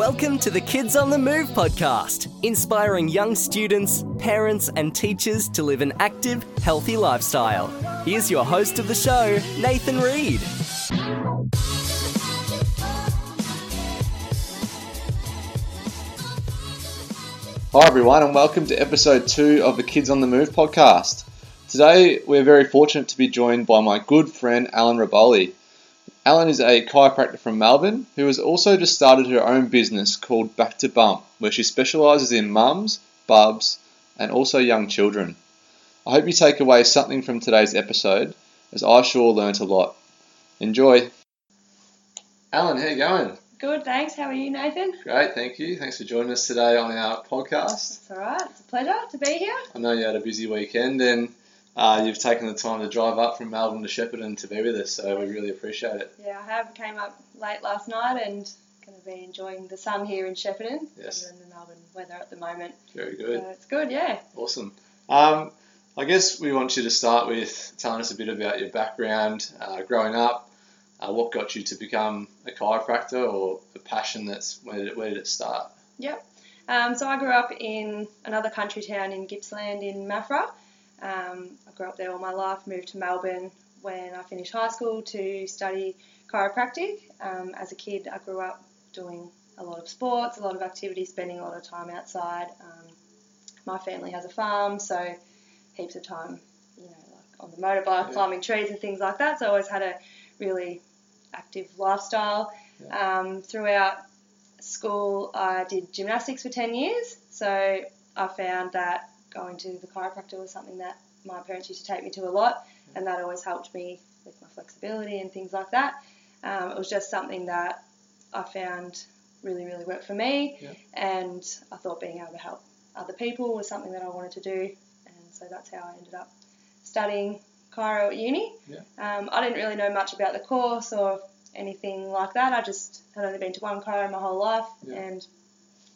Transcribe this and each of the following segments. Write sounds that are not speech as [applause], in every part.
Welcome to the Kids on the Move podcast, inspiring young students, parents, and teachers to live an active, healthy lifestyle. Here's your host of the show, Nathan Reed. Hi, everyone, and welcome to episode two of the Kids on the Move podcast. Today, we're very fortunate to be joined by my good friend Alan Raboli. Alan is a chiropractor from Melbourne who has also just started her own business called Back to Bump, where she specialises in mums, bubs, and also young children. I hope you take away something from today's episode, as I sure learnt a lot. Enjoy. Alan, how you going? Good, thanks. How are you, Nathan? Great, thank you. Thanks for joining us today on our podcast. It's all right. It's a pleasure to be here. I know you had a busy weekend and uh, you've taken the time to drive up from Melbourne to Shepparton to be with us, so we really appreciate it. Yeah, I have. Came up late last night and going to be enjoying the sun here in Shepparton. Yes. And the Melbourne weather at the moment. Very good. So it's good, yeah. Awesome. Um, I guess we want you to start with telling us a bit about your background, uh, growing up, uh, what got you to become a chiropractor, or the passion that's where did it, where did it start? Yep. Um, so I grew up in another country town in Gippsland in Maffra. Um, I grew up there all my life, moved to Melbourne when I finished high school to study chiropractic. Um, as a kid, I grew up doing a lot of sports, a lot of activities, spending a lot of time outside. Um, my family has a farm, so heaps of time, you know, like on the motorbike, Yeah. climbing trees and things like that. So I always had a really active lifestyle. Um, throughout school, I did gymnastics for 10 years. So I found that going to the chiropractor was something that my parents used to take me to a lot, and that always helped me with my flexibility and things like that. Um, it was just something that I found really, really worked for me, Yeah. and I thought being able to help other people was something that I wanted to do, and so that's how I ended up studying chiro at uni. Yeah. Um, I didn't really know much about the course or anything like that. I just had only been to one chiro my whole life, Yeah. and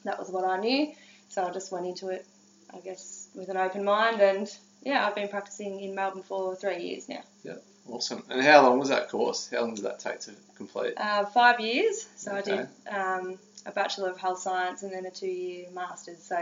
that was what I knew. So I just went into it, I guess, with an open mind. And yeah, I've been practicing in Melbourne for three years now. Yeah, awesome. And how long was that course? How long did that take to complete? Uh, five years. So I did um, a Bachelor of Health Science and then a two year Master's. So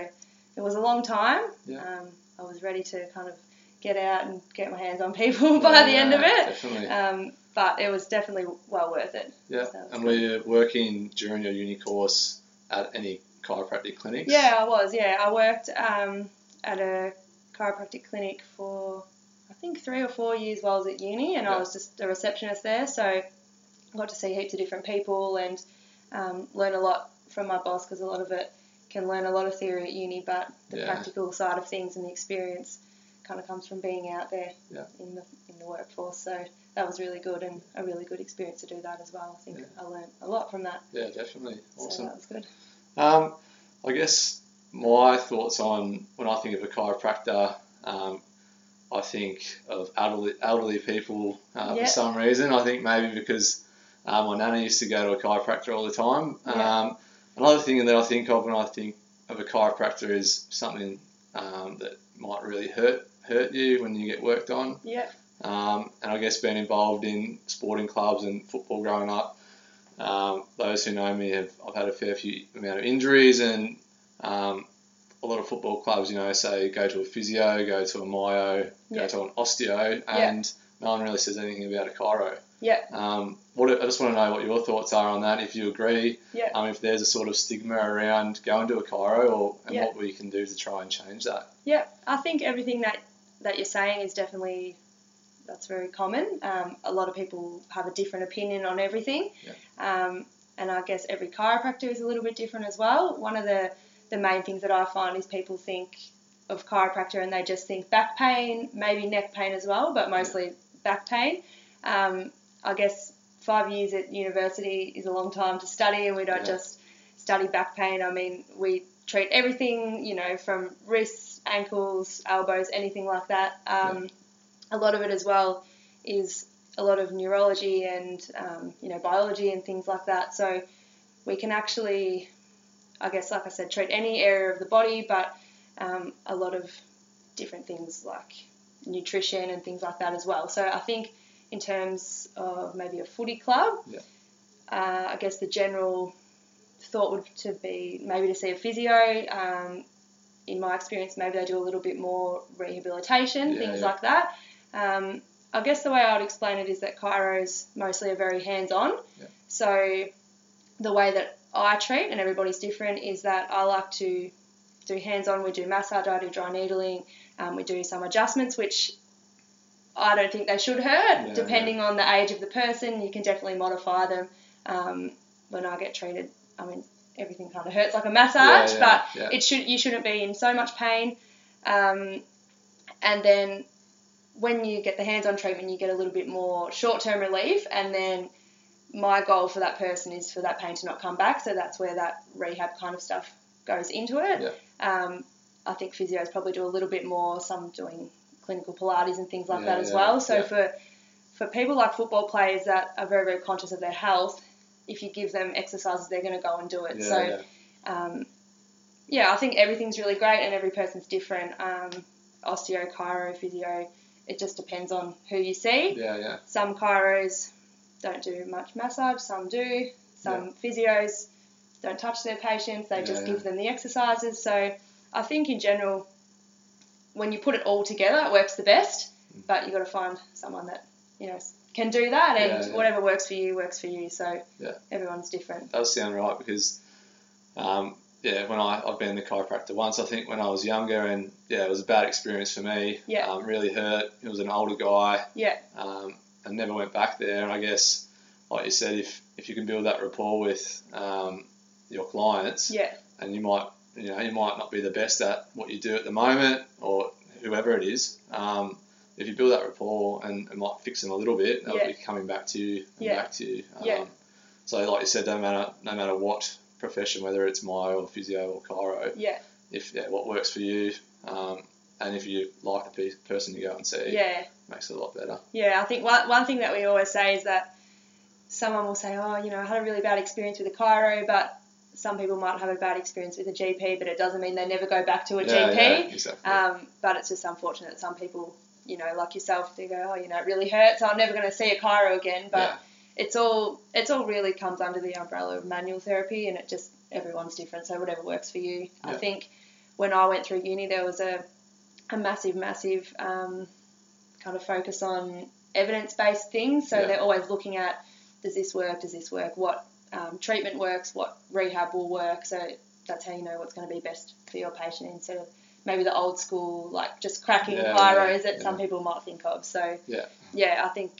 it was a long time. Yeah. Um, I was ready to kind of get out and get my hands on people [laughs] by the end of it. Definitely. Um, but it was definitely well worth it. yeah. so it's And were you working during your uni course at any chiropractic clinics? Yeah, I was. Yeah, I worked um, at a chiropractic clinic for I think three or four years while I was at uni, and Yeah. I was just a receptionist there. So I got to see heaps of different people and um, learn a lot from my boss because a lot of it can learn a lot of theory at uni, but the Yeah. practical side of things and the experience kind of comes from being out there Yeah. in the in the workforce. So that was really good and a really good experience to do that as well. I think. I learned a lot from that. Yeah, definitely. So Awesome. that was good. Um, I guess my thoughts on when I think of a chiropractor, um, I think of elderly, elderly people uh, Yeah. for some reason. I think maybe because uh, my nana used to go to a chiropractor all the time. Yeah. Um, another thing that I think of when I think of a chiropractor is something um, that might really hurt hurt you when you get worked on. Yeah. Um, and I guess being involved in sporting clubs and football growing up, um, those who know me have I've had a fair few amount of injuries and um, a lot of football clubs, you know, say go to a physio, go to a myo, Yeah. go to an osteo, and no one really says anything about a chiro. Yeah. Um, what I just want to know what your thoughts are on that. If you agree, Yeah. um, if there's a sort of stigma around going to a chiro, or and Yeah. what we can do to try and change that. Yeah, I think everything that, that you're saying is definitely that's very common. Um, a lot of people have a different opinion on everything, um, and I guess every chiropractor is a little bit different as well. One of the the main things that I find is people think of chiropractor and they just think back pain, maybe neck pain as well, but mostly back pain. Um, I guess five years at university is a long time to study, and we don't Yeah. just study back pain. I mean, we treat everything, you know, from wrists, ankles, elbows, anything like that. Um, A lot of it as well is a lot of neurology and, um, you know, biology and things like that. So we can actually, I guess, like I said, treat any area of the body, but um, a lot of different things like nutrition and things like that as well. So I think in terms of maybe a footy club, Yeah. uh, I guess the general thought would to be maybe to see a physio. Um, in my experience, maybe they do a little bit more rehabilitation, Yeah, things yeah. like that. Um, I guess the way I would explain it is that chiros mostly are very hands-on. So the way that I treat, and everybody's different, is that I like to do hands-on. We do massage, I do dry needling, um, we do some adjustments, which I don't think they should hurt. Yeah, depending on the age of the person, you can definitely modify them. Um, when I get treated, I mean, everything kind of hurts like a massage, Yeah, yeah, but yeah. it should you shouldn't be in so much pain. Um, and then when you get the hands-on treatment, you get a little bit more short-term relief, and then my goal for that person is for that pain to not come back. So that's where that rehab kind of stuff goes into it. Um, I think physios probably do a little bit more. Some doing clinical Pilates and things like Yeah, that as yeah, well. So yeah. for for people like football players that are very very conscious of their health, if you give them exercises, they're going to go and do it. Yeah, so yeah. um, yeah, I think everything's really great and every person's different. Um, osteo, chiro, physio, it just depends on who you see. Yeah, yeah. Some chiros don't do much massage, some do. Some physios don't touch their patients, they just Yeah, give them the exercises. So I think in general, when you put it all together, it works the best. But you've got to find someone that you know can do that, and Yeah, yeah. whatever works for you works for you. So Yeah. everyone's different. That does sound right because, um, yeah, when I I've been the chiropractor once, I think when I was younger, and yeah, it was a bad experience for me. Yeah. Um, really hurt. It was an older guy. Yeah. Um, and never went back there. And I guess, like you said, if if you can build that rapport with um, your clients, Yeah, and you might you know you might not be the best at what you do at the moment or whoever it is. Um, if you build that rapport and, and might fix them a little bit, they'll Yeah. be coming back to you and Yeah. back to you. Um, Yeah. So like you said, no matter no matter what profession, whether it's my or physio or chiro, yeah, if yeah, what works for you, um, and if you like the pe- person you go and see, yeah. Makes it a lot better. Yeah, I think one, one thing that we always say is that someone will say, oh, you know, I had a really bad experience with a chiro, but some people might have a bad experience with a GP, but it doesn't mean they never go back to a yeah, GP. yeah, exactly. Um, but it's just unfortunate that some people, you know, like yourself, they go, oh, you know, it really hurts. I'm never going to see a chiro again. But yeah, it's all it's all really comes under the umbrella of manual therapy, and it just everyone's different. So whatever works for you. I think when I went through uni, there was a a massive, massive um, kind of focus on evidence based things. So Yeah. they're always looking at does this work? Does this work? What um, treatment works? What rehab will work? So that's how you know what's going to be best for your patient instead of maybe the old school like just cracking Yeah, chiros yeah, that some people might think of. So Yeah. yeah, I think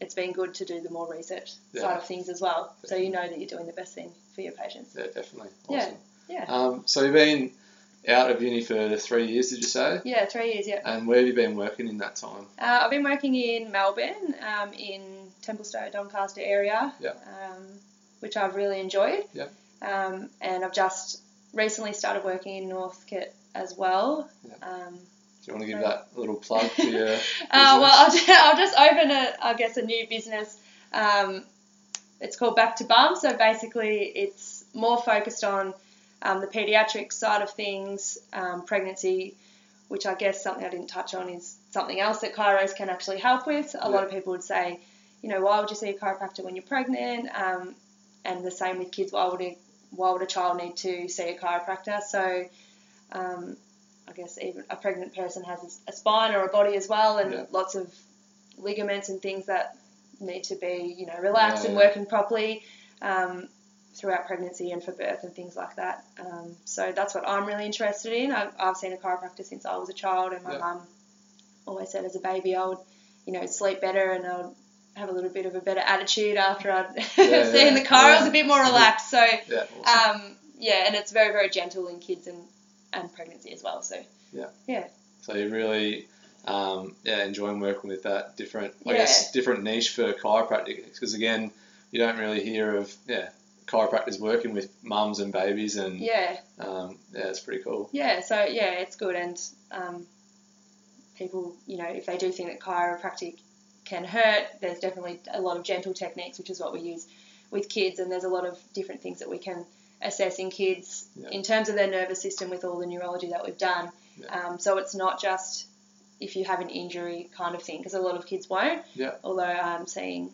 it's been good to do the more research Yeah. side of things as well. So you know that you're doing the best thing for your patients. yeah, definitely. Yeah. Yeah. Um, so you've been out of uni for three years, did you say? Yeah, three years. Yeah. And where have you been working in that time? Uh, I've been working in Melbourne, um, in Templestowe, Doncaster area, Yeah. um, which I've really enjoyed. Yeah. Um, and I've just recently started working in Northcote as well. Yeah. Um, Do you want to give that little plug for your [laughs] uh, well. I'll, ju- I'll just open a, I guess, a new business. Um, it's called Back to Bump. So basically, it's more focused on um, the paediatric side of things, um, pregnancy, which I guess something I didn't touch on is something else that chiros can actually help with. A lot of people would say, you know, why would you see a chiropractor when you're pregnant? Um, and the same with kids. Why would a why would a child need to see a chiropractor? So, um, I guess even a pregnant person has a spine or a body as well, and Yeah. lots of ligaments and things that need to be, you know, relaxed Yeah, and yeah. working properly um, throughout pregnancy and for birth and things like that. Um, so that's what I'm really interested in. I've, I've seen a chiropractor since I was a child, and my Yeah. mum always said as a baby I would, you know, sleep better and I would have a little bit of a better attitude after I'd [laughs] Yeah, seen yeah, the car. I was a bit more relaxed. So Yeah, awesome. um, yeah, and it's very very gentle in kids and, and pregnancy as well. So yeah. Yeah. so you're really um, yeah enjoying working with that different I guess different niche for chiropractic because again you don't really hear of yeah chiropractors working with mums and babies and yeah, um, yeah it's pretty cool. yeah. So yeah, it's good and um, people, you know, if they do think that chiropractic can hurt, there's definitely a lot of gentle techniques, which is what we use with kids, and there's a lot of different things that we can assess in kids Yeah. in terms of their nervous system with all the neurology that we've done. Yeah. Um, so it's not just if you have an injury kind of thing, because a lot of kids won't. Yeah. Although I'm seeing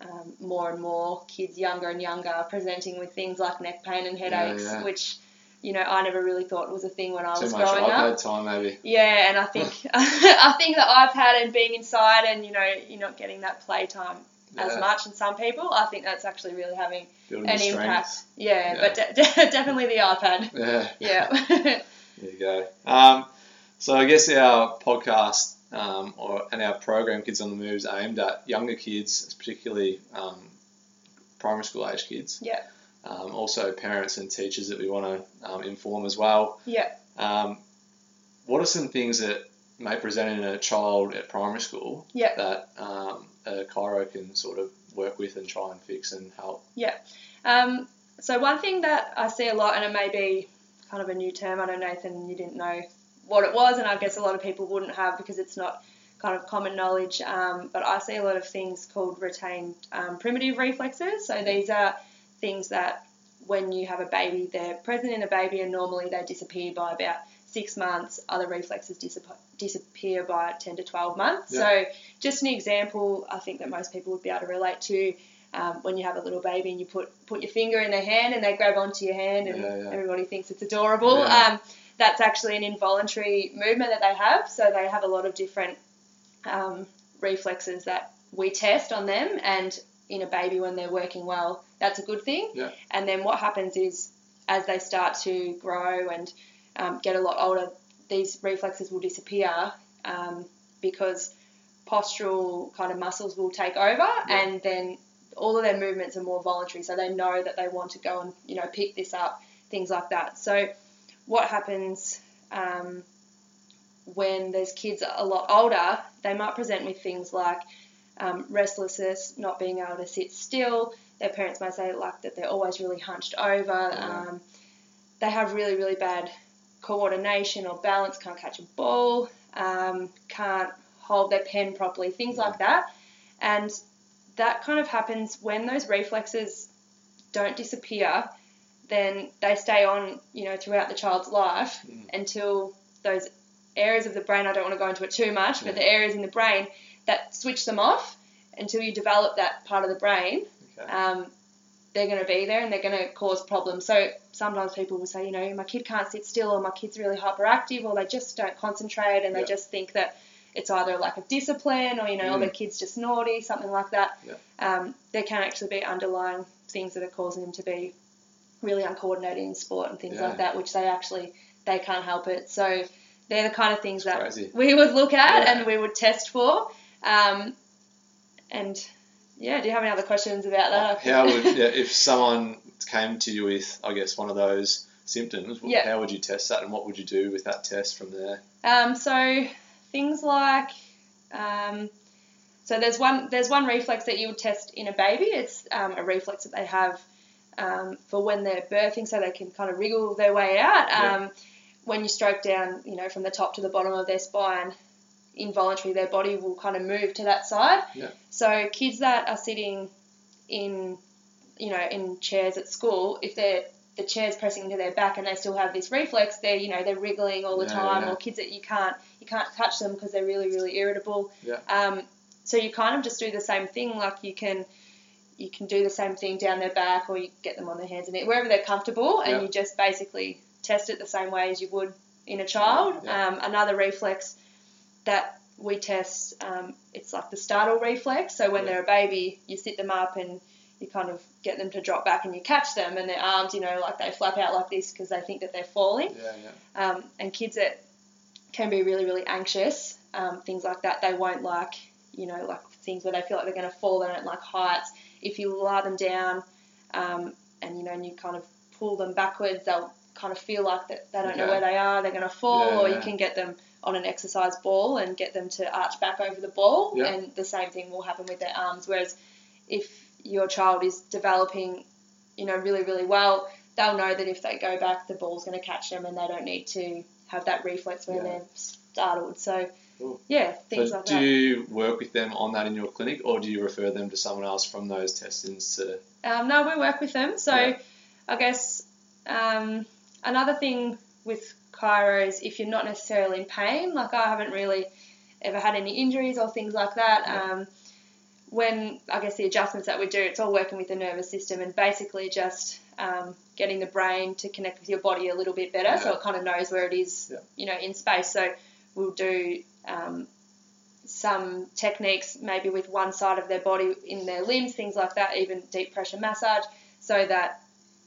um, more and more kids younger and younger are presenting with things like neck pain and headaches, yeah. which you know I never really thought was a thing when I Too was much growing up. iPad time, maybe. Yeah, and I think [laughs] I think the iPad and being inside and you know you're not getting that playtime as Yeah. much in some people. I think that's actually really having Building an impact. Yeah, Yeah. but de- de- [laughs] definitely the iPad. Yeah. Yeah. [laughs] There you go. Um, so I guess our podcast um, or and our program, Kids on the Move, is aimed at younger kids, particularly um, primary school age kids. Yeah. Um, also parents and teachers that we want to um, inform as well. yeah. Um, what are some things that may present in a child at primary school Yeah. that um, a chiro can sort of work with and try and fix and help? Um, so one thing that I see a lot, and it may be kind of a new term. I know Nathan, you didn't know what it was, and I guess a lot of people wouldn't have because it's not kind of common knowledge. Um, but I see a lot of things called retained um, primitive reflexes. So these are things that when you have a baby, they're present in a baby, and normally they disappear by about six months. Other reflexes disap- disappear by 10 to 12 months. Yeah. So just an example, I think that most people would be able to relate to um, when you have a little baby and you put put your finger in their hand and they grab onto your hand and Yeah, yeah. everybody thinks it's adorable. Um, that's actually an involuntary movement that they have. So they have a lot of different um, reflexes that we test on them, and in a baby when they're working well, that's a good thing. Yeah. And then what happens is as they start to grow and um, get a lot older, these reflexes will disappear um, because postural kind of muscles will take over, and then all of their movements are more voluntary. So they know that they want to go and you know pick this up, things like that. So what happens? Um, when there's kids a lot older, they might present with things like um, restlessness, not being able to sit still. Their parents may say like that they're always really hunched over. Yeah. Um, they have really really bad coordination or balance, can't catch a ball, um, can't hold their pen properly, things like that. And that kind of happens when those reflexes don't disappear, then they stay on, you know, throughout the child's life Mm. until those areas of the brain, I don't want to go into it too much, but Yeah. the areas in the brain that switch them off until you develop that part of the brain, Okay. um, they're going to be there and they're going to cause problems. So sometimes people will say, you know, my kid can't sit still or my kid's really hyperactive or they just don't concentrate and they just think that it's either a lack of discipline or, you know, or Mm. their kid's just naughty, something like that. Yeah. Um, there can actually be underlying things that are causing them to be really uncoordinated in sport and things Yeah. like that, which they actually, they can't help it. So they're the kind of things that crazy. we would look at Yeah. and we would test for. Um, and yeah, do you have any other questions about that? How would yeah, if someone came to you with, I guess, one of those symptoms? Yeah. How would you test that, and what would you do with that test from there? Um, so things like, um, so there's one there's one reflex that you would test in a baby. It's um, a reflex that they have um, for when they're birthing, so they can kind of wriggle their way out. Yeah. Um, when you stroke down, you know, from the top to the bottom of their spine, involuntarily their body will kind of move to that side. Yeah. So kids that are sitting in, you know, in chairs at school, if they're the chair's pressing into their back and they still have this reflex, they're you know they're wriggling all the Yeah, time. yeah. Or kids that you can't you can't touch them because they're really really irritable. Yeah. Um, so you kind of just do the same thing. Like you can you can do the same thing down their back, or you get them on their hands and feet, wherever they're comfortable, and Yeah. you just basically test it the same way as you would in a child. Yeah. Um, another reflex that we test, um, it's like the startle reflex. So when Yeah. they're a baby, you sit them up and you kind of get them to drop back and you catch them, and their arms, you know, like they flap out like this because they think that they're falling. Yeah, yeah. Um, and kids that can be really, really anxious, um, things like that, they won't like, you know, like things where they feel like they're going to fall. They don't like heights. If you lie them down, um, and you know, and you kind of pull them backwards, they'll kind of feel like that they don't know where they are. They're going to fall, Yeah, or yeah. you can get them on an exercise ball and get them to arch back over the ball, Yeah. and the same thing will happen with their arms. Whereas if your child is developing, you know, really, really well, they'll know that if they go back, the ball's going to catch them, and they don't need to have that reflex when they're startled. So, Cool. yeah, things So like do that. you work with them on that in your clinic, or do you refer them to someone else from those testings to? Um, no, we work with them. So Yeah. I guess um, another thing with chiro is if you're not necessarily in pain, like I haven't really ever had any injuries or things like that. Yeah. Um, when I guess the adjustments that we do, it's all working with the nervous system and basically just um, getting the brain to connect with your body a little bit better, so it kind of knows where it is, Yeah. you know, in space. So we'll do um, some techniques, maybe with one side of their body in their limbs, things like that, even deep pressure massage, so that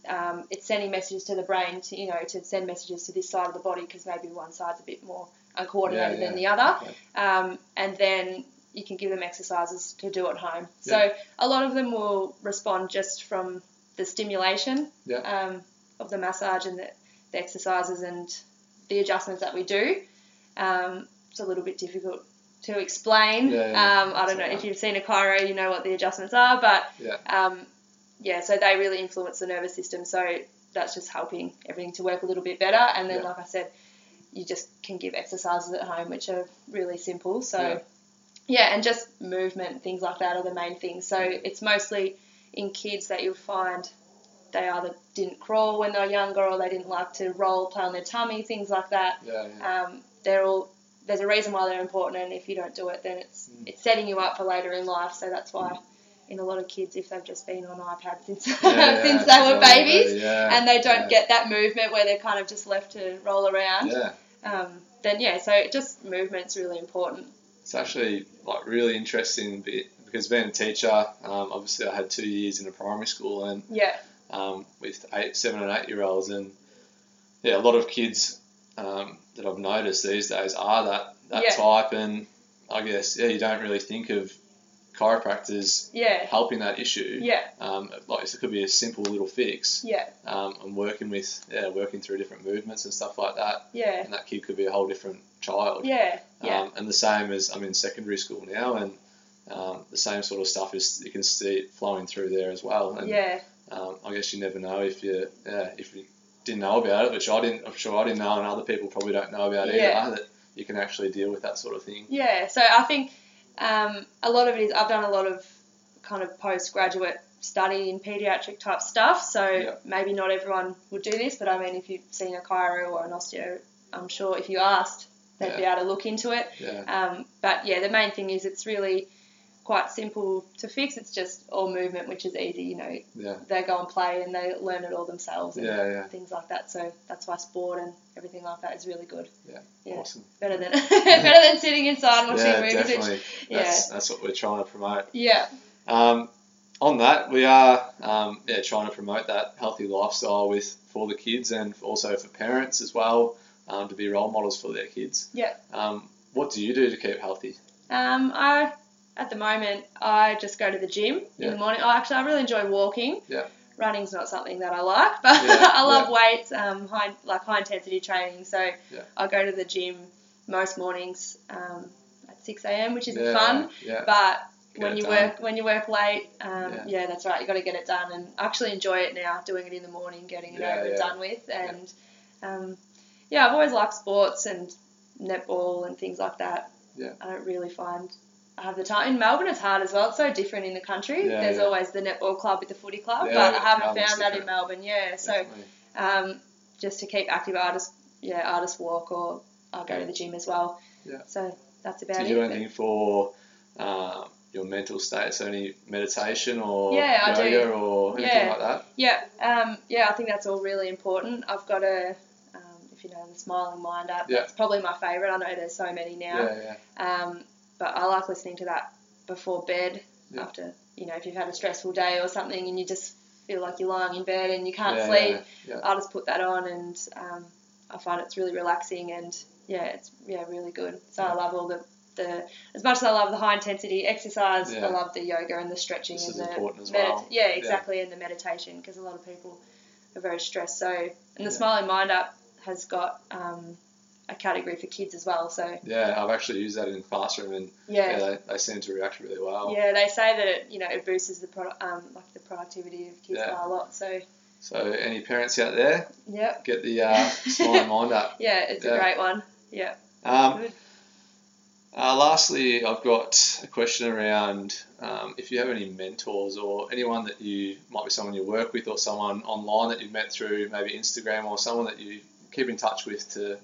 um, it's sending messages to the brain to you know to send messages to this side of the body because maybe one side's a bit more uncoordinated Yeah, than the other, um, and then you can give them exercises to do at home. Yeah. So a lot of them will respond just from the stimulation Yeah. um, of the massage and the, the exercises and the adjustments that we do. Um, it's a little bit difficult to explain. Yeah, yeah, um, I don't know alright. if you've seen a chiro, you know what the adjustments are, but Yeah. um, yeah, so they really influence the nervous system. So that's just helping everything to work a little bit better. And then, Yeah. like I said, you just can give exercises at home, which are really simple. So Yeah. yeah, and just movement, things like that are the main things. So it's mostly in kids that you'll find they either didn't crawl when they were younger or they didn't like to roll, play on their tummy, things like that. Yeah. yeah. Um, they're all there's a reason why they're important, and if you don't do it, then it's Mm. it's setting you up for later in life. So that's why. In a lot of kids, if they've just been on iPad since Yeah, yeah, [laughs] since they were babies, yeah, and they don't yeah. get that movement where they're kind of just left to roll around, Yeah. um, then yeah, so just movement's really important. It's actually like really interesting bit because being a teacher, um, obviously I had two years in a primary school and Yeah, um, with eight, seven and eight year olds, and yeah, a lot of kids um, that I've noticed these days are that that Yeah. type, and I guess yeah, you don't really think of chiropractors yeah, helping that issue. yeah, Um, like it could be a simple little fix. yeah, Um, and working with yeah, working through different movements and stuff like that, yeah, and that kid could be a whole different child. yeah, yeah, Um, and the same as I'm in secondary school now, and um, the same sort of stuff is you can see it flowing through there as well. And yeah, um, I guess you never know if you yeah, if you didn't know about it, which I didn't. I'm sure I didn't know, and other people probably don't know about Yeah. either. That you can actually deal with that sort of thing. yeah. So I think um, a lot of it is I've done a lot of kind of postgraduate study in pediatric type stuff. So Yeah. maybe not everyone would do this, but I mean, if you've seen a chiro or an osteo, I'm sure if you asked, they'd be able to look into it. Yeah, Um, but yeah, the main thing is it's really quite simple to fix. It's just all movement, which is easy. You know, yeah, they go and play and they learn it all themselves and yeah, yeah. things like that. So that's why sport and everything like that is really good. Yeah, Yeah. awesome. Better than [laughs] [laughs] better than sitting inside watching Yeah, movies. Which, definitely. yeah, That's, that's what we're trying to promote. yeah, Um, on that, we are um, yeah trying to promote that healthy lifestyle with for the kids and also for parents as well um, to be role models for their kids. Yeah. Um, what do you do to keep healthy? Um, I at the moment I just go to the gym Yeah. in the morning. Oh, actually, I really enjoy walking. Yeah. Running's not something that I like, [laughs] but Yeah, I love weights, um, high like high intensity training. So Yeah. I go to the gym most mornings um, at six a.m., which isn't fun. Yeah. But Get when you done. work when you work late, um, Yeah. that's right. You got to get it done, and I actually enjoy it now. Doing it in the morning, getting it over and done with, and um, yeah, I've always liked sports and netball and things like that. Yeah. I don't really find have the time. In Melbourne, it's hard as well. It's so different in the country. Yeah, There's yeah. always the netball club with the footy club, Yeah, but I haven't Melbourne's found that in. Melbourne. Yeah, so um, just to keep active, I just yeah, I just walk or I go to the gym as well. Yeah. So that's about do it. you do but- anything for uh, your mental state? So any meditation or Yeah, I do. yoga or anything like that? Yeah, um, yeah, I think that's all really important. I've got a, um, if you know, the Smiling Mind app. Yeah. That's probably my favourite. I know there's so many now. Yeah, yeah. Um, but I like listening to that before bed Yeah. after, you know, if you've had a stressful day or something and you just feel like you're lying in bed and you can't yeah, sleep. Yeah. I'll just put that on and um, I find it's really relaxing and yeah, it's yeah really good. So I love all the, the as much as I love the high intensity exercise. I love the yoga and the stretching This and is the important as well. yeah exactly and the meditation because a lot of people are very stressed. So and the. Smiling Mind app has got um, a category for kids as well. So Yeah, I've actually used that in the classroom, and yeah, yeah. they, they seem to react really well. Yeah, they say that it, you know it boosts the pro- um, like the productivity of kids Yeah. by a lot. So So, any parents out there, yep, get the uh, Smiling [laughs] Mind up. yeah, it's Yeah. a great one. Yeah, Um, uh, lastly, I've got a question around um, if you have any mentors or anyone that you might be someone you work with or someone online that you've met through maybe Instagram or someone that you keep in touch with to,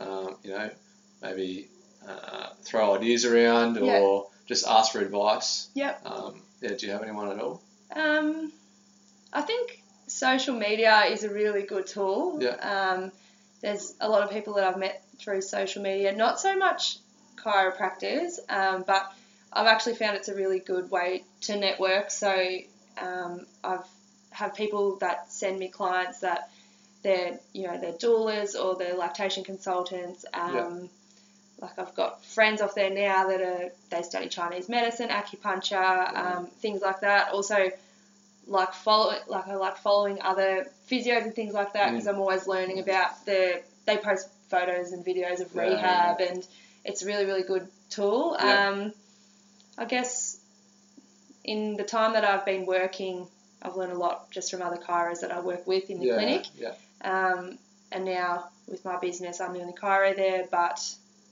um, you know, maybe uh, throw ideas around or just ask for advice. Yep. Um, yeah, do you have anyone at all? Um, I think social media is a really good tool. Yeah. Um, there's a lot of people that I've met through social media, not so much chiropractors, um, but I've actually found it's a really good way to network. So um, I've have people that send me clients that they're you know they're doulas or they're lactation consultants. Um, Like I've got friends off there now that are they study Chinese medicine, acupuncture, um, things like that. Also, like follow like I like following other physios and things like that because I'm always learning about the they post photos and videos of Yeah, rehab and it's a really really good tool. Yeah. Um, I guess in the time that I've been working, I've learned a lot just from other chiros that I work with in the yeah, clinic. Yeah. Um, and now with my business, I'm the only chiro there, but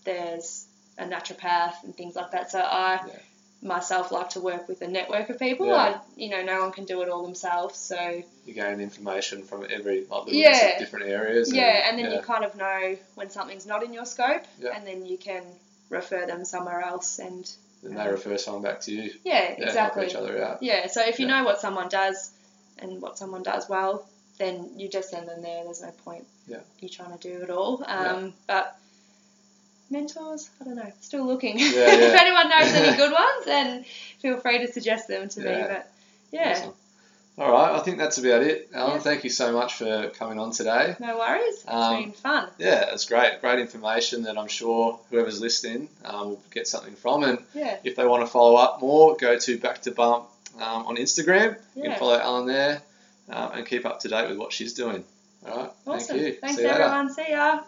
there's a naturopath and things like that. So I Yeah. myself like to work with a network of people. Yeah. I, you know, no one can do it all themselves. So You gain information from every like Yeah. different areas. yeah, and then yeah. you kind of know when something's not in your scope, and then you can refer them somewhere else. And then they refer someone back to you. yeah, exactly. help each other out. Yeah, so if you know what someone does and what someone does well, then you just send them there. There's no point Yeah. you trying to do it all. Um, But mentors, I don't know, still looking. [laughs] Yeah, if anyone knows any good ones, then feel free to suggest them to me. But yeah, Awesome. All right, I think that's about it. Alan, Yeah. thank you so much for coming on today. no worries. It's Um, been fun. Yeah, it's great. Great information that I'm sure whoever's listening um, will get something from. And Yeah, if they want to follow up more, go to Back to Bump um, on Instagram. You can follow Alan there um, and keep up to date with what she's doing. All right, awesome. thank you. Thanks See everyone. See ya.